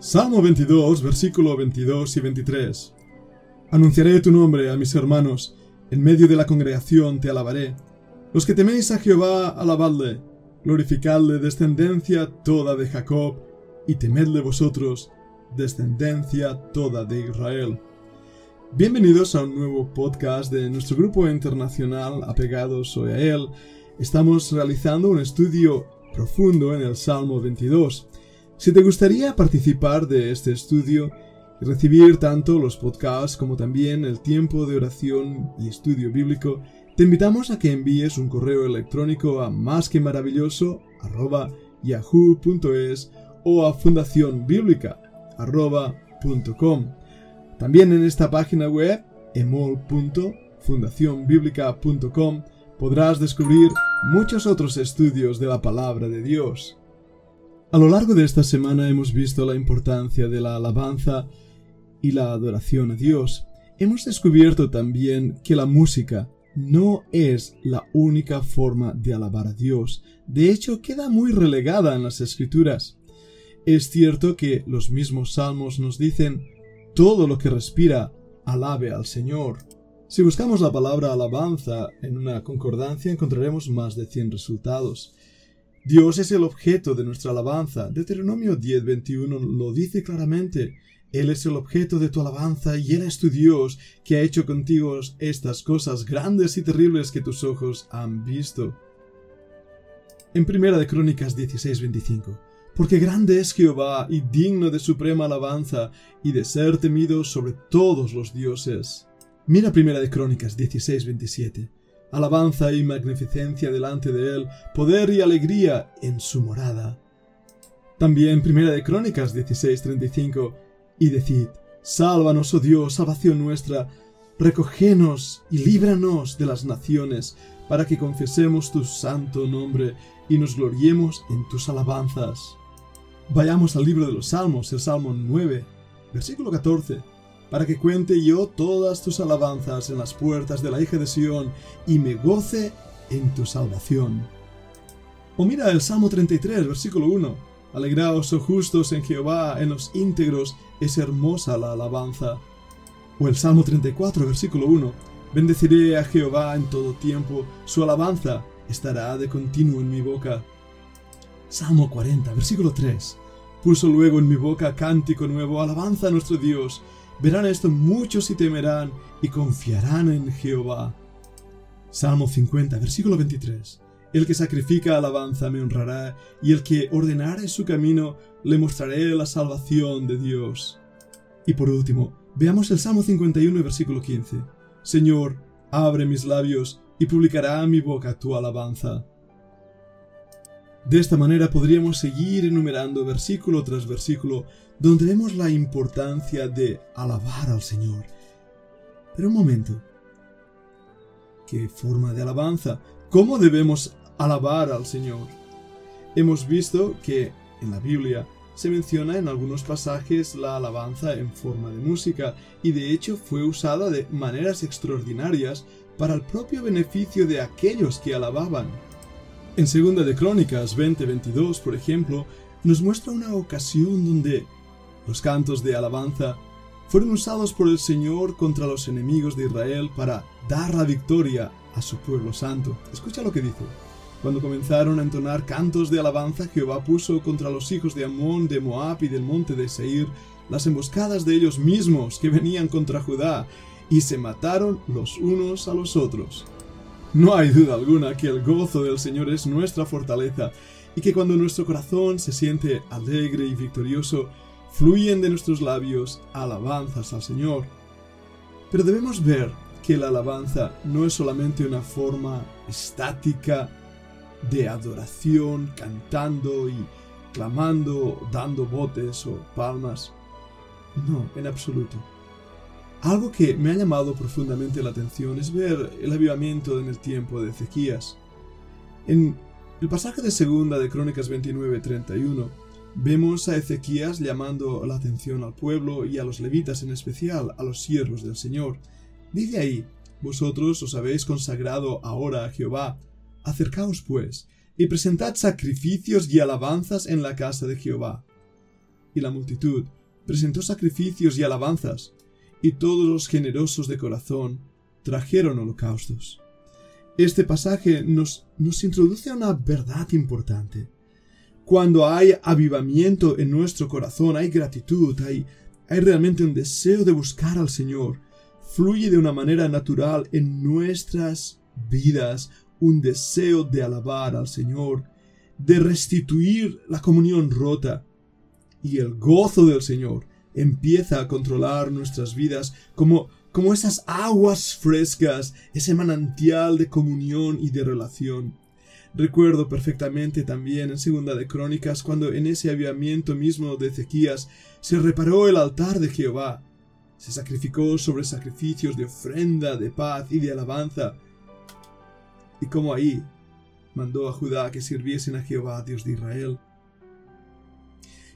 Salmo 22, versículo 22 y 23. Anunciaré tu nombre a mis hermanos, en medio de la congregación te alabaré. Los que teméis a Jehová, alabadle, glorificadle descendencia toda de Jacob, y temedle vosotros, descendencia toda de Israel. Bienvenidos a un nuevo podcast de nuestro grupo internacional Apegados Hoy a Él. Estamos realizando un estudio profundo en el Salmo 22 si te gustaría participar de este estudio y recibir tanto los podcasts como también el tiempo de oración y estudio bíblico, te invitamos a que envíes un correo electrónico a más que maravilloso o a fundacionbiblica.com. También en esta página web emol.fundacionbiblica.com podrás descubrir muchos otros estudios de la palabra de Dios. A lo largo de esta semana hemos visto la importancia de la alabanza y la adoración a Dios. Hemos descubierto también que la música no es la única forma de alabar a Dios. De hecho, queda muy relegada en las escrituras. Es cierto que los mismos salmos nos dicen todo lo que respira, alabe al Señor. Si buscamos la palabra alabanza en una concordancia encontraremos más de 100 resultados. Dios es el objeto de nuestra alabanza. Deuteronomio 10:21 lo dice claramente. Él es el objeto de tu alabanza y Él es tu Dios, que ha hecho contigo estas cosas grandes y terribles que tus ojos han visto. En Primera de Crónicas 16:25 Porque grande es Jehová y digno de suprema alabanza y de ser temido sobre todos los dioses. Mira Primera de Crónicas 16:27 alabanza y magnificencia delante de él, poder y alegría en su morada. También Primera de Crónicas 16:35, y decid, Sálvanos, oh Dios, salvación nuestra, recogénos y líbranos de las naciones, para que confesemos tu santo nombre y nos gloriemos en tus alabanzas. Vayamos al libro de los Salmos, el Salmo 9, versículo 14 para que cuente yo todas tus alabanzas en las puertas de la hija de Sión y me goce en tu salvación. O mira el Salmo 33, versículo 1. Alegraos, oh justos, en Jehová, en los íntegros, es hermosa la alabanza. O el Salmo 34, versículo 1. Bendeciré a Jehová en todo tiempo, su alabanza estará de continuo en mi boca. Salmo 40, versículo 3. Puso luego en mi boca cántico nuevo, alabanza a nuestro Dios, Verán esto muchos y temerán y confiarán en Jehová. Salmo 50, versículo 23. El que sacrifica alabanza me honrará, y el que ordenare su camino le mostraré la salvación de Dios. Y por último, veamos el Salmo 51, versículo 15. Señor, abre mis labios, y publicará mi boca tu alabanza. De esta manera podríamos seguir enumerando versículo tras versículo donde vemos la importancia de alabar al Señor. Pero un momento. ¿Qué forma de alabanza? ¿Cómo debemos alabar al Señor? Hemos visto que en la Biblia se menciona en algunos pasajes la alabanza en forma de música y de hecho fue usada de maneras extraordinarias para el propio beneficio de aquellos que alababan. En Segunda de Crónicas 20:22, por ejemplo, nos muestra una ocasión donde los cantos de alabanza fueron usados por el Señor contra los enemigos de Israel para dar la victoria a su pueblo santo. Escucha lo que dice. Cuando comenzaron a entonar cantos de alabanza, Jehová puso contra los hijos de Amón, de Moab y del monte de Seir las emboscadas de ellos mismos que venían contra Judá, y se mataron los unos a los otros. No hay duda alguna que el gozo del Señor es nuestra fortaleza y que cuando nuestro corazón se siente alegre y victorioso, fluyen de nuestros labios alabanzas al Señor. Pero debemos ver que la alabanza no es solamente una forma estática de adoración, cantando y clamando, dando botes o palmas. No, en absoluto. Algo que me ha llamado profundamente la atención es ver el avivamiento en el tiempo de Ezequías. En el pasaje de segunda de Crónicas 29-31 vemos a Ezequías llamando la atención al pueblo y a los levitas en especial, a los siervos del Señor. Dice ahí, vosotros os habéis consagrado ahora a Jehová, acercaos pues, y presentad sacrificios y alabanzas en la casa de Jehová. y la multitud presentó sacrificios y alabanzas, y todos los generosos de corazón trajeron holocaustos. Este pasaje nos, nos introduce a una verdad importante. Cuando hay avivamiento en nuestro corazón, hay gratitud, hay, hay realmente un deseo de buscar al Señor, fluye de una manera natural en nuestras vidas un deseo de alabar al Señor, de restituir la comunión rota. Y el gozo del Señor empieza a controlar nuestras vidas como, como esas aguas frescas, ese manantial de comunión y de relación. Recuerdo perfectamente también en Segunda de Crónicas cuando en ese avivamiento mismo de Ezequías se reparó el altar de Jehová, se sacrificó sobre sacrificios de ofrenda, de paz y de alabanza, y como ahí mandó a Judá que sirviesen a Jehová, Dios de Israel.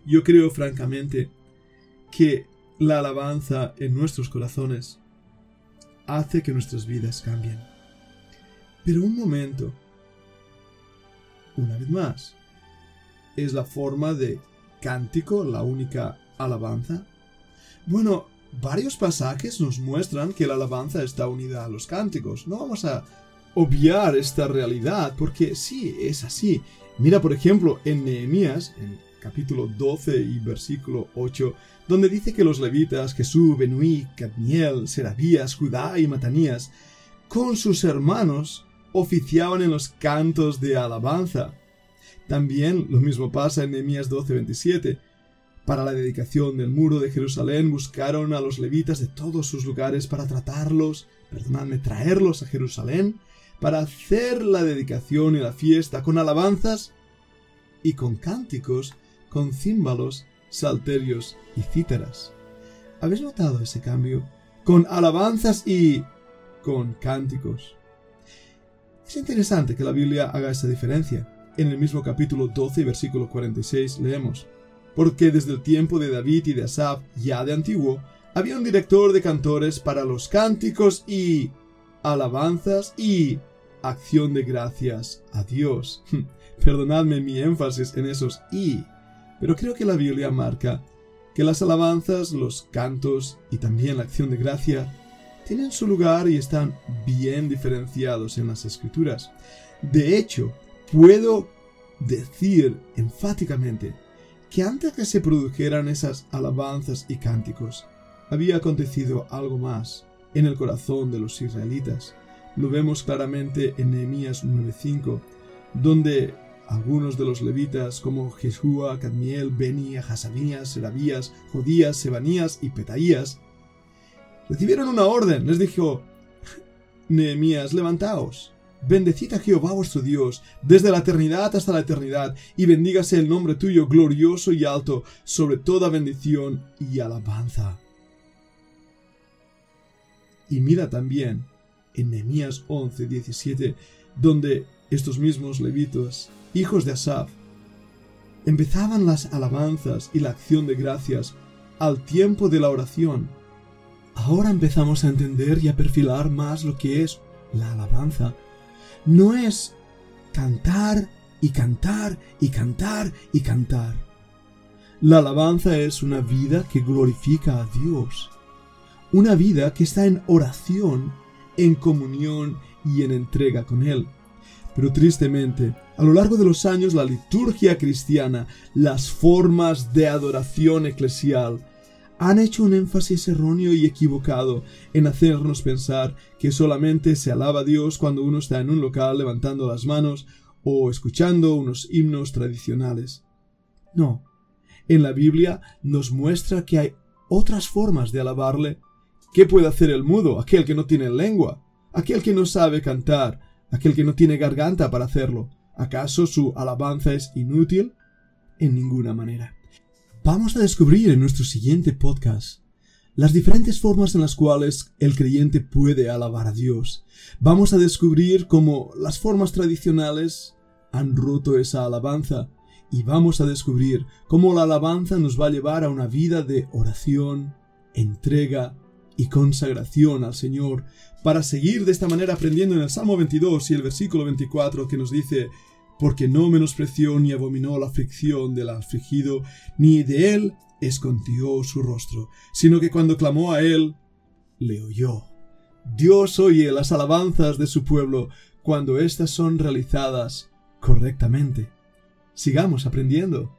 Yo creo francamente que la alabanza en nuestros corazones hace que nuestras vidas cambien. Pero un momento, una vez más, ¿es la forma de cántico la única alabanza? Bueno, varios pasajes nos muestran que la alabanza está unida a los cánticos. No vamos a obviar esta realidad, porque sí, es así. Mira, por ejemplo, en Nehemías, en capítulo 12 y versículo 8, donde dice que los levitas, Jesús, Benuí, Cadmiel, Serabías, Judá y Matanías, con sus hermanos, oficiaban en los cantos de alabanza. También lo mismo pasa en Nehemías 12:27. Para la dedicación del muro de Jerusalén buscaron a los levitas de todos sus lugares para tratarlos, perdonadme, traerlos a Jerusalén para hacer la dedicación y la fiesta con alabanzas y con cánticos, con címbalos, salterios y cítaras. ¿Habéis notado ese cambio? Con alabanzas y con cánticos. Es interesante que la Biblia haga esa diferencia. En el mismo capítulo 12, versículo 46, leemos, Porque desde el tiempo de David y de Asaf, ya de antiguo, había un director de cantores para los cánticos y alabanzas y acción de gracias a Dios. Perdonadme mi énfasis en esos y, pero creo que la Biblia marca que las alabanzas, los cantos y también la acción de gracia tienen su lugar y están bien diferenciados en las escrituras. De hecho, puedo decir enfáticamente que antes que se produjeran esas alabanzas y cánticos, había acontecido algo más en el corazón de los israelitas. Lo vemos claramente en Nehemías 9:5, donde algunos de los levitas como Jesúa, Cadmiel, Beni, Hasanías, Serabías, Jodías, Sebanías y Petaías recibieron una orden. Les dijo, Nehemías, levantaos, bendecid a Jehová vuestro Dios, desde la eternidad hasta la eternidad, y bendígase el nombre tuyo glorioso y alto, sobre toda bendición y alabanza. Y mira también en Nehemías 11, 17, donde estos mismos levitos, hijos de Asaf, empezaban las alabanzas y la acción de gracias al tiempo de la oración. Ahora empezamos a entender y a perfilar más lo que es la alabanza. No es cantar y cantar y cantar y cantar. La alabanza es una vida que glorifica a Dios una vida que está en oración, en comunión y en entrega con Él. Pero tristemente, a lo largo de los años la liturgia cristiana, las formas de adoración eclesial, han hecho un énfasis erróneo y equivocado en hacernos pensar que solamente se alaba a Dios cuando uno está en un local levantando las manos o escuchando unos himnos tradicionales. No, en la Biblia nos muestra que hay otras formas de alabarle ¿Qué puede hacer el mudo, aquel que no tiene lengua, aquel que no sabe cantar, aquel que no tiene garganta para hacerlo? ¿Acaso su alabanza es inútil? En ninguna manera. Vamos a descubrir en nuestro siguiente podcast las diferentes formas en las cuales el creyente puede alabar a Dios. Vamos a descubrir cómo las formas tradicionales han roto esa alabanza y vamos a descubrir cómo la alabanza nos va a llevar a una vida de oración, entrega y consagración al Señor, para seguir de esta manera aprendiendo en el Salmo 22 y el versículo 24 que nos dice, porque no menospreció ni abominó la aflicción del afligido, ni de él escondió su rostro, sino que cuando clamó a él, le oyó. Dios oye las alabanzas de su pueblo cuando éstas son realizadas correctamente. Sigamos aprendiendo.